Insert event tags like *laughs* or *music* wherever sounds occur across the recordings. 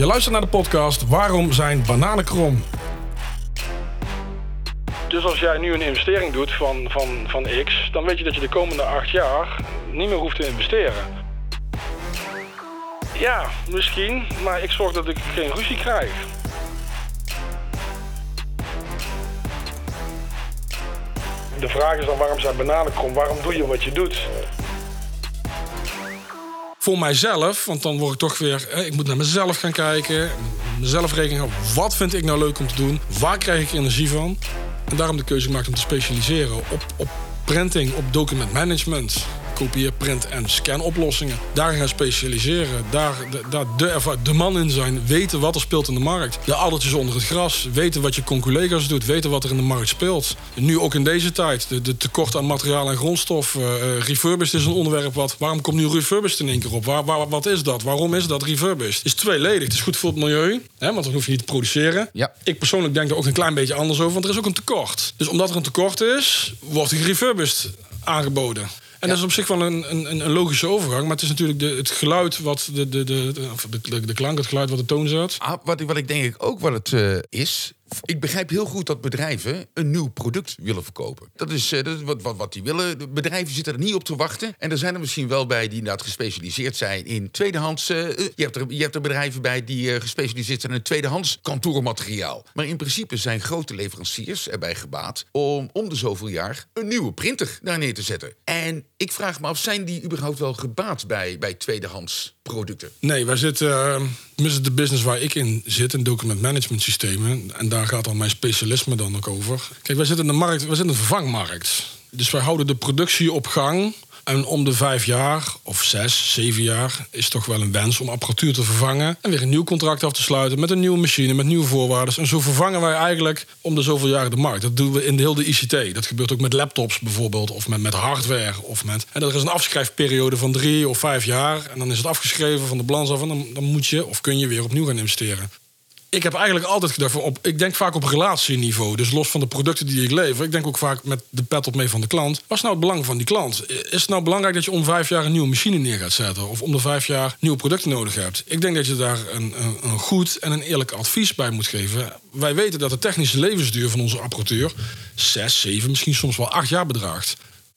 Je luistert naar de podcast Waarom zijn bananen krom? Dus als jij nu een investering doet van, van, van X, dan weet je dat je de komende acht jaar niet meer hoeft te investeren. Ja, misschien, maar ik zorg dat ik geen ruzie krijg. De vraag is dan waarom zijn bananen krom? Waarom doe je wat je doet? Voor mijzelf, want dan word ik toch weer... Ik moet naar mezelf gaan kijken. Mezelf rekening houden. Wat vind ik nou leuk om te doen? Waar krijg ik energie van? En daarom de keuze gemaakt om te specialiseren op, op printing, op document management. Kopieer, print en scan oplossingen. Daar gaan specialiseren. Daar, de, daar de, erva- de man in zijn. Weten wat er speelt in de markt. De addertjes onder het gras. Weten wat je conculega's doet. Weten wat er in de markt speelt. Nu ook in deze tijd. De, de tekort aan materiaal en grondstof. eh, refurbished is een onderwerp wat... Waarom komt nu refurbished in één keer op? Waar, waar, wat is dat? Waarom is dat refurbished? Het is tweeledig. Het is goed voor het milieu. Hè, want dan hoef je niet te produceren. Ja. Ik persoonlijk denk er ook een klein beetje anders over. Want er is ook een tekort. Dus omdat er een tekort is... wordt er refurbished aangeboden. En dat is op zich wel een, een, een logische overgang. Maar het is natuurlijk de, het geluid wat de, de, de, de, of de, de, klank, het geluid wat de toon zet. Ah, wat, ik- wat ik denk ik ook wat het eh, is. Ik begrijp heel goed dat bedrijven een nieuw product willen verkopen. Dat is, eh, dat wat, wat, die willen. Bedrijven zitten er niet op te wachten. En er zijn er misschien wel bij die inderdaad gespecialiseerd zijn in tweedehands. eh, eh, je, hebt er, je hebt er bedrijven bij die gespecialiseerd zijn in tweedehands kantoormateriaal. Maar in principe zijn grote leveranciers erbij gebaat om om de zoveel jaar een nieuwe printer daar neer te zetten. En ik vraag me af, zijn die überhaupt wel gebaat bij, bij tweedehands producten? Nee, wij zitten, tenminste de business waar ik in zit, in document management systemen. En daar gaat al mijn specialisme dan ook over. Kijk, wij zitten in de markt, wij zitten in een vervangmarkt. Dus wij houden de productie op gang. En om de vijf jaar, of zes, zeven jaar, is toch wel een wens om apparatuur te vervangen. En weer een nieuw contract af te sluiten met een nieuwe machine, met nieuwe voorwaarden. En zo vervangen wij eigenlijk om de zoveel jaren de markt. Dat doen we in de hele ICT. Dat gebeurt ook met laptops bijvoorbeeld, of met, met hardware. Of met, en er is een afschrijfperiode van drie of vijf jaar. En dan is het afgeschreven van de balans af. En dan, dan moet je of kun je weer opnieuw gaan investeren. Ik heb eigenlijk altijd gedacht op. Ik denk vaak op relatieniveau. Dus los van de producten die ik lever. Ik denk ook vaak met de pet op mee van de klant. Wat is nou het belang van die klant? Is het nou belangrijk dat je om vijf jaar een nieuwe machine neer gaat zetten? Of om de vijf jaar nieuwe producten nodig hebt? Ik denk dat je daar een, een, een goed en een eerlijk advies bij moet geven. Wij weten dat de technische levensduur van onze apparatuur zes, zeven, misschien soms wel acht jaar bedraagt.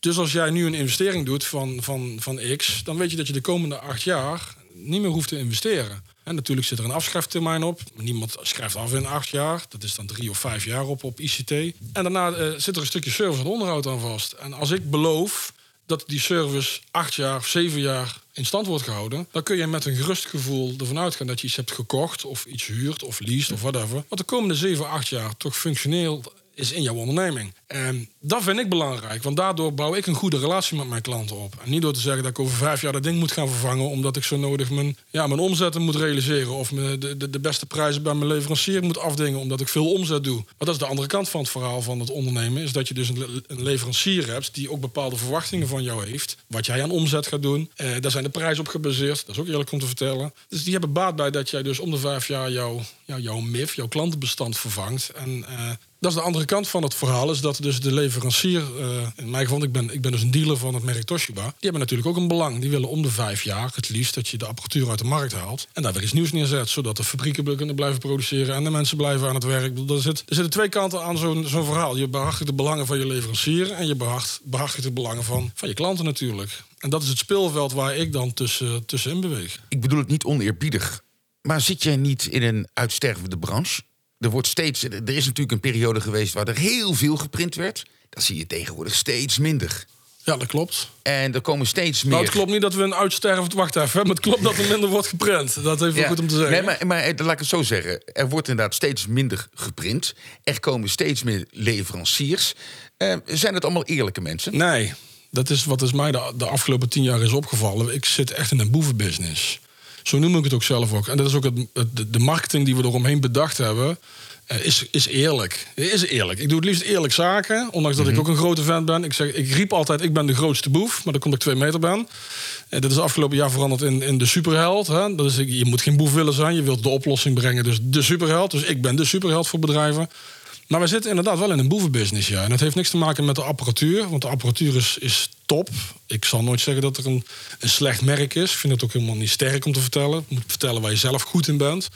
Dus als jij nu een investering doet van, van, van X, dan weet je dat je de komende acht jaar niet meer hoeft te investeren. En natuurlijk zit er een afschrijftermijn op. Niemand schrijft af in acht jaar. Dat is dan drie of vijf jaar op, op ICT. En daarna eh, zit er een stukje service en onderhoud aan vast. En als ik beloof dat die service acht jaar of zeven jaar in stand wordt gehouden, dan kun je met een gerust gevoel ervan uitgaan dat je iets hebt gekocht of iets huurt of leest of whatever. Wat de komende zeven, acht jaar toch functioneel is in jouw onderneming. En dat vind ik belangrijk, want daardoor bouw ik een goede relatie met mijn klanten op. En niet door te zeggen dat ik over vijf jaar dat ding moet gaan vervangen, omdat ik zo nodig mijn, ja, mijn omzetten moet realiseren. Of de, de, de beste prijzen bij mijn leverancier moet afdingen, omdat ik veel omzet doe. Maar dat is de andere kant van het verhaal van het ondernemen, is dat je dus een, een leverancier hebt die ook bepaalde verwachtingen van jou heeft. Wat jij aan omzet gaat doen. Eh, daar zijn de prijzen op gebaseerd, dat is ook eerlijk om te vertellen. Dus die hebben baat bij dat jij dus om de vijf jaar jouw, jouw MIF, jouw klantenbestand vervangt. En eh, dat is de andere kant van het verhaal, is dat dus de leverancier, eh, in mijn geval, ik ben, ik ben dus een dealer van het merk Toshiba, die hebben natuurlijk ook een belang. Die willen om de vijf jaar het liefst dat je de apparatuur uit de markt haalt en daar weer iets nieuws neerzet, zodat de fabrieken kunnen blijven produceren en de mensen blijven aan het werk. Er, zit, er zitten twee kanten aan zo'n zo'n verhaal. Je behartigt de belangen van je leverancier en je behartigt de belangen van, van je klanten natuurlijk. En dat is het speelveld waar ik dan tussen, tussenin beweeg. Ik bedoel het niet oneerbiedig. Maar zit jij niet in een uitstervende branche? Er, wordt steeds, er is natuurlijk een periode geweest waar er heel veel geprint werd. Dat zie je tegenwoordig steeds minder. Ja, dat klopt. En er komen steeds meer. Nou, het klopt niet dat we een uitstervend... Wacht even, maar het klopt dat er minder wordt geprint. Dat is even Ja. goed om te zeggen. Nee, maar, maar eh, laat ik het zo zeggen. Er wordt inderdaad steeds minder geprint. Er komen steeds meer leveranciers. Eh, zijn het allemaal eerlijke mensen? Nee, dat is wat is mij de, de afgelopen tien jaar is opgevallen. Ik zit echt in een boevenbusiness. Zo noem ik het ook zelf ook. En dat is ook het, het- de, de marketing die we eromheen bedacht hebben. Eh, is, is eerlijk. Is eerlijk. Ik doe het liefst eerlijk zaken. Ondanks dat ik ook een grote fan ben. Ik, zeg, ik riep altijd, ik ben de grootste boef. Maar dan komt ik twee meter ben. Eh, dat is afgelopen jaar veranderd in, in de superheld. Hè? Dat is, je moet geen boef willen zijn. Je wilt de oplossing brengen. Dus de superheld. Dus ik ben de superheld voor bedrijven. Maar we zitten inderdaad wel in een boevenbusiness, ja. En dat heeft niks te maken met de apparatuur, want de apparatuur is, is top. Ik zal nooit zeggen dat er een, een slecht merk is. Ik vind het ook helemaal niet sterk om te vertellen. Je moet vertellen waar je zelf goed in bent.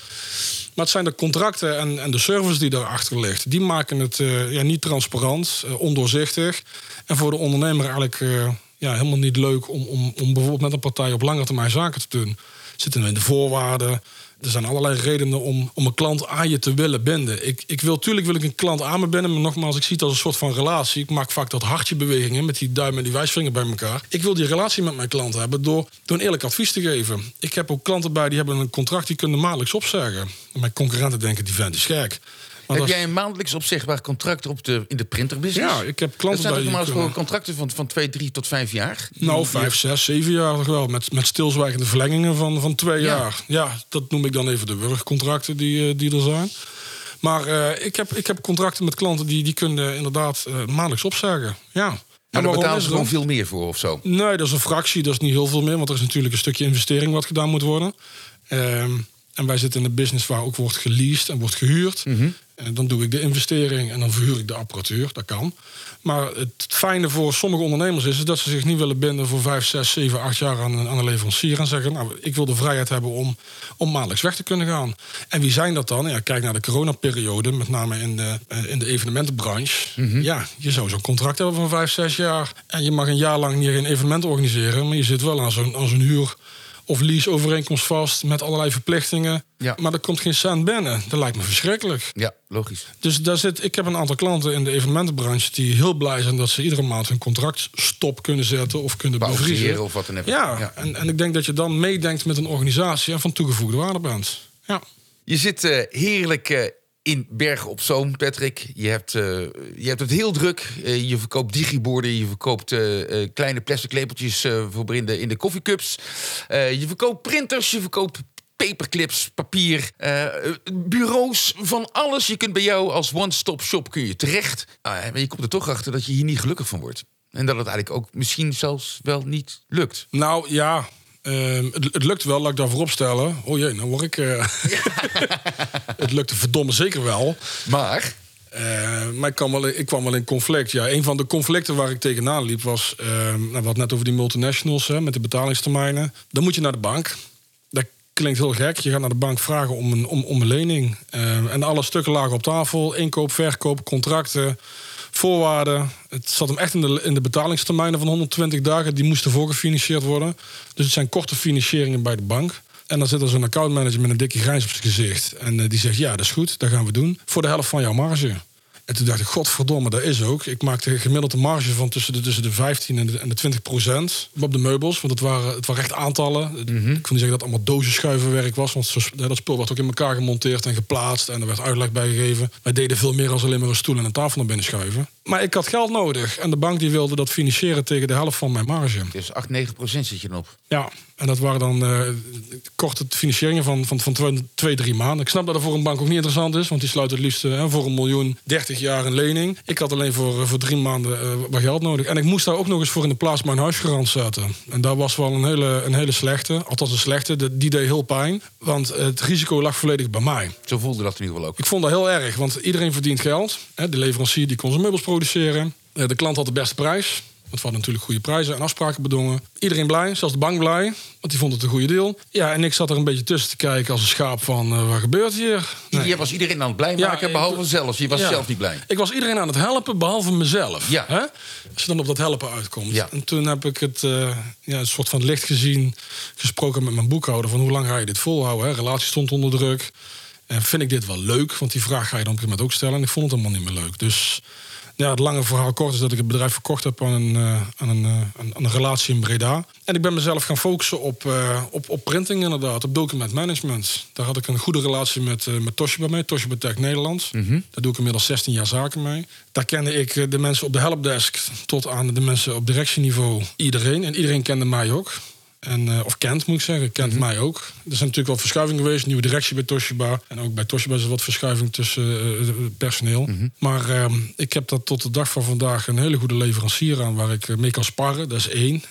Maar het zijn de contracten en, en de service die daarachter ligt. Die maken het uh, ja, niet transparant, uh, ondoorzichtig. En voor de ondernemer eigenlijk uh, ja, helemaal niet leuk om, om, om bijvoorbeeld met een partij op lange termijn zaken te doen. Zitten in de voorwaarden. Er zijn allerlei redenen om, om een klant aan je te willen binden. Ik, ik wil, tuurlijk wil ik een klant aan me binden, maar nogmaals, ik zie het als een soort van relatie. Ik maak vaak dat hartje bewegingen met die duim en die wijsvinger bij elkaar. Ik wil die relatie met mijn klant hebben door, door een eerlijk advies te geven. Ik heb ook klanten bij die hebben een contract, die kunnen maandelijks opzeggen. mijn concurrenten denken, die vent is gek. Heb jij een maandelijks opzegbaar contract op de, in de printerbusiness? Ja, ik heb klanten dat bij normaal gesproken contracten van, van twee, drie tot vijf jaar? Nou, vijf, zes, zeven jaar nog wel. Met, met stilzwijgende verlengingen van, van twee ja. jaar. Ja, dat noem ik dan even de wurgcontracten die, die er zijn. Maar uh, ik, heb, ik heb contracten met klanten die, die kunnen inderdaad uh, maandelijks opzeggen. Ja. Maar daar betalen ze gewoon veel meer voor of zo? Nee, dat is een fractie. Dat is niet heel veel meer. Want er is natuurlijk een stukje investering wat gedaan moet worden. Um, en wij zitten in een business waar ook wordt geleased en wordt gehuurd. Mm -hmm. En dan doe ik de investering en dan verhuur ik de apparatuur. Dat kan. Maar het fijne voor sommige ondernemers is, is dat ze zich niet willen binden voor 5, 6, 7, 8 jaar aan een, aan een leverancier. En zeggen, nou, ik wil de vrijheid hebben om, om maandelijks weg te kunnen gaan. En wie zijn dat dan? Ja, kijk naar de coronaperiode, met name in de, in de evenementenbranche. Mm -hmm. Ja, je zou zo'n contract hebben van 5, 6 jaar. En je mag een jaar lang niet geen evenement organiseren. Maar je zit wel aan zo'n zo'n huur of leaseovereenkomst vast met allerlei verplichtingen. Ja. Maar er komt geen cent binnen. Dat lijkt me verschrikkelijk. Ja, logisch. Dus daar zit, ik heb een aantal klanten in de evenementenbranche die heel blij zijn dat ze iedere maand hun contract stop kunnen zetten of kunnen bevriezen. of wat dan ook. Ja, ja. En, en ik denk dat je dan meedenkt met een organisatie en van toegevoegde waarde bent. Ja. Je zit uh, heerlijk uh, in Bergen op Zoom, Patrick. Je hebt, uh, je hebt het heel druk. Uh, je verkoopt digiborden, je verkoopt uh, kleine plastic lepeltjes voor in de, in de koffiecups. je verkoopt printers, je verkoopt paperclips, papier, bureaus, van alles. Je kunt bij jou als one-stop shop kun je terecht. maar je komt er toch achter dat je hier niet gelukkig van wordt. En dat het eigenlijk ook misschien zelfs wel niet lukt. Nou ja, Uh, het, het, lukt wel, laat ik daar voorop stellen. Oh jee, nou word ik. Uh... *laughs* het lukte verdomme zeker wel. Maar. Uh, maar ik kwam, wel, ik kwam wel in conflict. Ja, een van de conflicten waar ik tegenaan liep was. nou, we hadden net over die multinationals hè, met de betalingstermijnen. Dan moet je naar de bank. Dat klinkt heel gek. Je gaat naar de bank vragen om een, om, om een lening. en alle stukken lagen op tafel: inkoop, verkoop, contracten voorwaarden. Het zat hem echt in de, in de betalingstermijnen van 120 dagen. Die moesten voorgefinancierd worden. Dus het zijn korte financieringen bij de bank. En dan zit er zo'n accountmanager met een dikke grijns op zijn gezicht. En uh, die zegt, ja, dat is goed, dat gaan we doen. Voor de helft van jouw marge. En toen dacht ik, godverdomme, dat is ook. Ik maakte gemiddelde marge van tussen de, tussen de 15 en de, en de 20 procent op de meubels. Want het waren, het waren echt aantallen. Mm -hmm. Ik kon niet zeggen dat het allemaal dozenschuivenwerk was. Want dat spul werd ook in elkaar gemonteerd en geplaatst. En er werd uitleg bij gegeven. Wij deden veel meer als alleen maar een stoel en een tafel naar binnen schuiven. Maar ik had geld nodig. En de bank die wilde dat financieren tegen de helft van mijn marge. Dus 8, 9 procent zit je op. Ja, en dat waren dan uh, korte financieringen van, van, van twee, drie maanden. Ik snap dat dat voor een bank ook niet interessant is. Want die sluit het liefst uh, voor een miljoen 30 jaar een lening. Ik had alleen voor, uh, voor drie maanden wat geld nodig. En ik moest daar ook nog eens voor in de plaats mijn huisgarant zetten. En daar was wel een hele, een hele slechte. Althans een slechte. De, die deed heel pijn. Want het risico lag volledig bij mij. Zo voelde dat in ieder geval ook. Ik vond dat heel erg. Want iedereen verdient geld. Hè, de leverancier die kon zijn meubels produceren. De klant had de beste prijs. Het waren natuurlijk goede prijzen en afspraken bedongen. Iedereen blij, zelfs de bank blij, want die vond het een goede deal. Ja, en ik zat er een beetje tussen te kijken als een schaap van, uh, wat gebeurt hier? Nee. Je was iedereen aan het blij maken, ja, behalve zelf. Je was ja, zelf niet blij. Ik was iedereen aan het helpen, behalve mezelf. Ja. Hè? Als je dan op dat helpen uitkomt. Ja. En toen heb ik het, uh, ja, een soort van licht gezien, gesproken met mijn boekhouder... van hoe lang ga je dit volhouden? Hè? Relatie stond onder druk. En vind ik dit wel leuk? Want die vraag ga je dan op een moment ook stellen. En ik vond het helemaal niet meer leuk. Dus ja, het lange verhaal kort is dat ik het bedrijf verkocht heb aan een, uh, aan een, uh, aan een relatie in Breda. En ik ben mezelf gaan focussen op, uh, op, op printing inderdaad, op document management. Daar had ik een goede relatie met, met Toshiba mee, Toshiba Tech Nederland. Mm -hmm. Daar doe ik inmiddels 16 jaar zaken mee. Daar kende ik de mensen op de helpdesk tot aan de mensen op directieniveau. Iedereen. En iedereen kende mij ook. En, uh, of kent, moet ik zeggen. Kent mm -hmm. mij ook. Er zijn natuurlijk wel verschuivingen geweest. Nieuwe directie bij Toshiba. En ook bij Toshiba is er wat verschuiving tussen uh, personeel. Mm -hmm. Maar uh, ik heb dat tot de dag van vandaag een hele goede leverancier aan... waar ik mee kan sparren. Dat is één.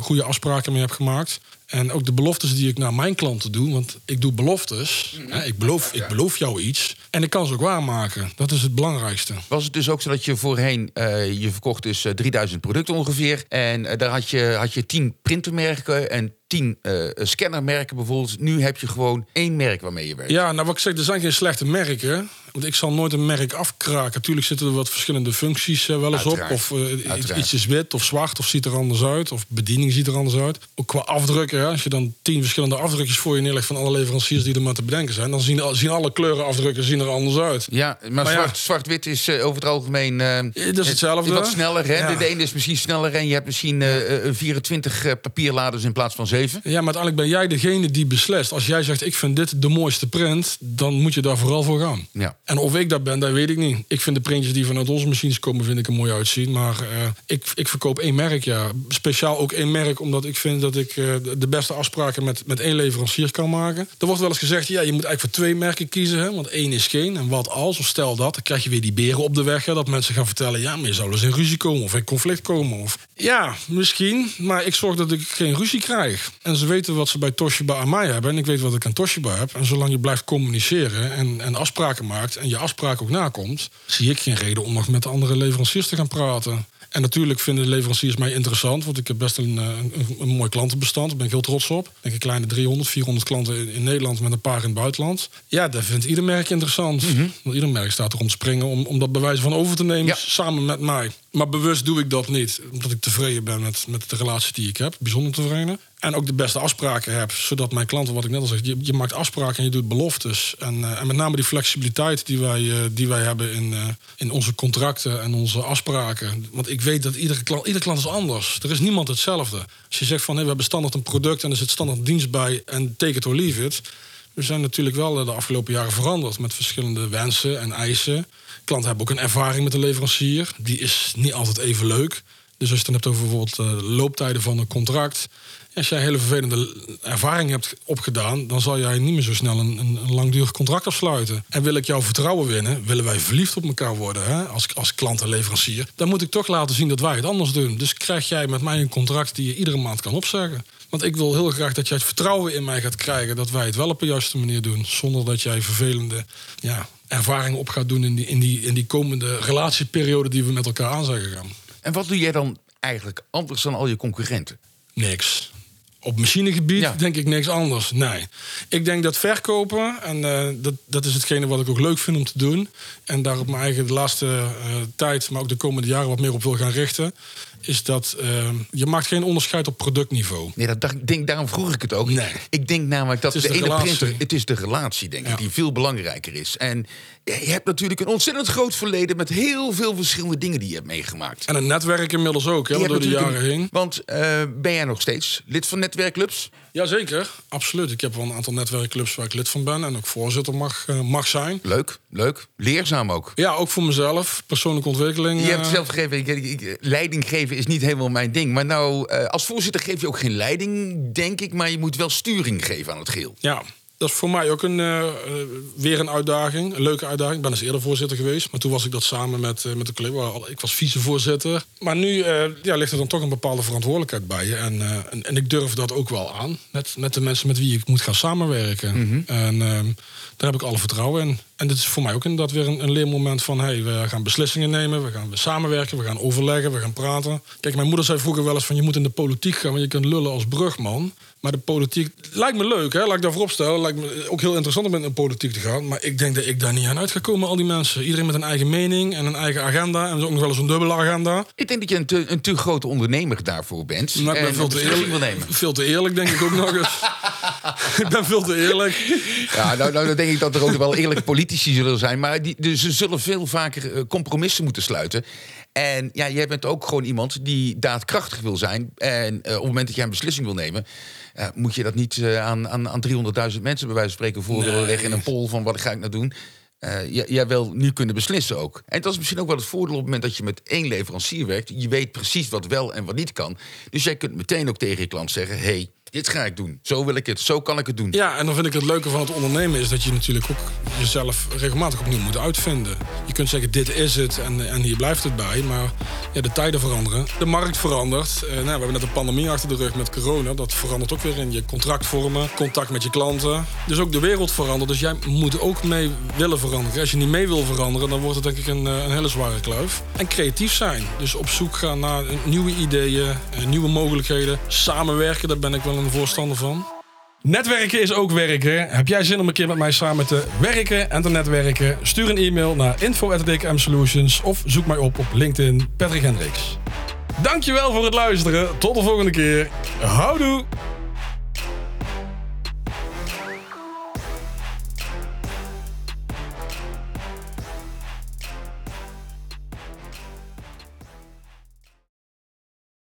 goede afspraken mee heb gemaakt. En ook de beloftes die ik naar mijn klanten doe, want ik doe beloftes. Hè, ik, beloof, ik beloof jou iets en ik kan ze ook waarmaken. Dat is het belangrijkste. Was het dus ook zo dat je voorheen, eh, je verkocht dus eh, 3000 producten ongeveer. En eh, daar had je, had je 10 printermerken en 10 eh, scannermerken bijvoorbeeld. Nu heb je gewoon één merk waarmee je werkt. Ja, nou wat ik zeg, er zijn geen slechte merken. Want ik zal nooit een merk afkraken. Tuurlijk zitten er wat verschillende functies eh, wel eens Uiteraard. op. Of eh, iets, is wit of zwart of ziet er anders uit. Of bediening ziet er anders uit. Ook qua afdrukken. Hè. Als je dan tien verschillende afdrukjes voor je neerlegt van alle leveranciers die er maar te bedenken zijn. Dan zien, zien alle kleuren afdrukken zien er anders uit. Ja, maar, Maar ja. zwart, zwart-wit is over het algemeen... dat is hetzelfde. Wat sneller, hè? Ja. De, ene is misschien sneller en je hebt misschien eh, eh, 24 eh, papierladers in plaats van 7. Ja, maar uiteindelijk ben jij degene die beslist. Als jij zegt, ik vind dit de mooiste print, dan moet je daar vooral voor gaan. Ja. En of ik dat ben, dat weet ik niet. Ik vind de printjes die vanuit onze machines komen, vind ik er mooi uitzien. Maar eh, ik, ik verkoop één merk, ja. Speciaal ook één merk, omdat ik vind dat ik eh, de- de beste afspraken met, met één leverancier kan maken. Er wordt wel eens gezegd, ja, je moet eigenlijk voor twee merken kiezen. Hè, want één is geen. En wat als, of stel dat, dan krijg je weer die beren op de weg. Hè, dat mensen gaan vertellen, ja, maar je zou dus in ruzie komen of in conflict komen. Of, ja, misschien. Maar ik zorg dat ik geen ruzie krijg. En ze weten wat ze bij Toshiba aan mij hebben. En ik weet wat ik aan Toshiba heb. En zolang je blijft communiceren en, en afspraken maakt... en je afspraak ook nakomt... zie ik geen reden om nog met de andere leveranciers te gaan praten. En natuurlijk vinden de leveranciers mij interessant... want ik heb best een, eh, een, een mooi klantenbestand. Daar ben ik heel trots op. Ik denk een kleine 300, 400 klanten in, in Nederland... met een paar in het buitenland. Ja, dat vindt ieder merk interessant. Want ieder merk staat erom te springen... om, om dat bewijs van over te nemen Ja. samen met mij. Maar bewust doe ik dat niet. Omdat ik tevreden ben met, met de relatie die ik heb. Bijzonder tevreden. En ook de beste afspraken heb. Zodat mijn klanten, wat ik net al zeg, je, je maakt afspraken en je doet beloftes. En, eh, en met name die flexibiliteit die wij, eh, die wij hebben in, eh, in onze contracten en onze afspraken. Want ik weet dat iedere klant, iedere klant is anders. Er is niemand hetzelfde. Als je zegt van hey, we hebben standaard een product en er zit standaard dienst bij en take it or leave it. We zijn natuurlijk wel de afgelopen jaren veranderd met verschillende wensen en eisen. Klanten hebben ook een ervaring met de leverancier. Die is niet altijd even leuk. Dus als je het dan hebt over bijvoorbeeld looptijden van een contract. Als jij hele vervelende ervaring hebt opgedaan, dan zal jij niet meer zo snel een, een, een langdurig contract afsluiten. En wil ik jouw vertrouwen winnen, willen wij verliefd op elkaar worden hè? Als, als klant en leverancier, dan moet ik toch laten zien dat wij het anders doen. Dus krijg jij met mij een contract die je iedere maand kan opzeggen. Want ik wil heel graag dat jij het vertrouwen in mij gaat krijgen dat wij het wel op de juiste manier doen. Zonder dat jij vervelende ja, ervaringen op gaat doen in die, in, die, in die komende relatieperiode die we met elkaar aan zijn gegaan. En wat doe jij dan eigenlijk anders dan al je concurrenten? Niks. Op machinegebied Ja. denk ik niks anders. Nee. Ik denk dat verkopen, en eh, dat, dat is hetgene wat ik ook leuk vind om te doen. En daar op mijn eigen de laatste eh, tijd, maar ook de komende jaren wat meer op wil gaan richten. Is dat eh, je maakt geen onderscheid op productniveau. Nee, dat dacht, denk, daarom vroeg ik het ook. Nee. Ik denk namelijk dat Het de, is de ene printer... Het is de relatie, denk ik, die veel belangrijker is. En je hebt natuurlijk een ontzettend groot verleden... met heel veel verschillende dingen die je hebt meegemaakt. En een netwerk inmiddels ook, hè, door de jaren een- heen. Want eh, ben jij nog steeds lid van netwerkclubs? Jazeker, absoluut. Ik heb wel een aantal netwerkclubs waar ik lid van ben en ook voorzitter mag, eh, mag zijn. Leuk, leuk. Leerzaam ook. Ja, ook voor mezelf, persoonlijke ontwikkeling. Je hebt eh, zelf gegeven, ik, ik- ik- leiding geven is niet helemaal mijn ding. Maar nou, eh, als voorzitter geef je ook geen leiding, denk ik. Maar je moet wel sturing geven aan het geheel. Ja, dat is voor mij ook een, eh, eh, weer een uitdaging. Een leuke uitdaging. Ik ben eens eerder voorzitter geweest. Maar toen was ik dat samen met, eh, met de collega. Al- Ik was vicevoorzitter. Maar nu ja, ligt er dan toch een bepaalde verantwoordelijkheid bij je. En, en, en ik durf dat ook wel aan. Met, met de mensen met wie ik moet gaan samenwerken. En ehm, daar heb ik alle vertrouwen in. En dit is voor mij ook inderdaad weer een, een leermoment van... Hey, we gaan beslissingen nemen, we gaan samenwerken, we gaan overleggen, we gaan praten. Kijk, mijn moeder zei vroeger wel eens van... je moet in de politiek gaan, want je kunt lullen als brugman. Maar de politiek lijkt me leuk, hè? laat ik daarvoor opstellen. Lijkt me ook heel interessant om in de politiek te gaan. Maar ik denk dat ik daar niet aan uit ga komen, al die mensen. Iedereen met een eigen mening en een eigen agenda. En ook nog wel eens een dubbele agenda. Ik denk dat je een te, een te grote ondernemer daarvoor bent. Maar ik ben en veel te, eerlijk, nemen. veel te eerlijk, denk ik ook nog eens. *laughs* ik ben veel te eerlijk. Ja, nou, nou dan denk ik dat er ook wel eerlijke zullen zijn. Maar die, dus ze zullen veel vaker eh, compromissen moeten sluiten. En ja, jij bent ook gewoon iemand die daadkrachtig wil zijn. En eh, op het moment dat jij een beslissing wil nemen... eh, moet je dat niet aan, aan, aan 300.000 mensen bij wijze van spreken voor willen Nee. leggen in een poll van wat ga ik nou doen. Jij, jij wil nu kunnen beslissen ook. En dat is misschien ook wel het voordeel op het moment dat je met één leverancier werkt. Je weet precies wat wel en wat niet kan. Dus jij kunt meteen ook tegen je klant zeggen: hey, dit ga ik doen. Zo wil ik het, zo kan ik het doen. Ja, en dan vind ik het leuke van het ondernemen is dat je natuurlijk ook jezelf regelmatig opnieuw moet uitvinden. Je kunt zeggen, dit is het en, en hier blijft het bij. Maar ja, de tijden veranderen. De markt verandert. Eh, nou, we hebben net een pandemie achter de rug met corona. Dat verandert ook weer in je contractvormen, contact met je klanten. Dus ook de wereld verandert. Dus jij moet ook mee willen veranderen. Als je niet mee wil veranderen, dan wordt het denk ik een, eh, een hele zware kluif. En creatief zijn. Dus op zoek gaan naar nieuwe ideeën, eh, nieuwe mogelijkheden. Samenwerken, daar ben ik wel voorstander van. Netwerken is ook werken. Heb jij zin om een keer met mij samen te werken en te netwerken? Stuur een e-mail naar info.dkmsolutions of zoek mij op op LinkedIn Patrick Hendricks. Dankjewel voor het luisteren. Tot de volgende keer. Houdoe!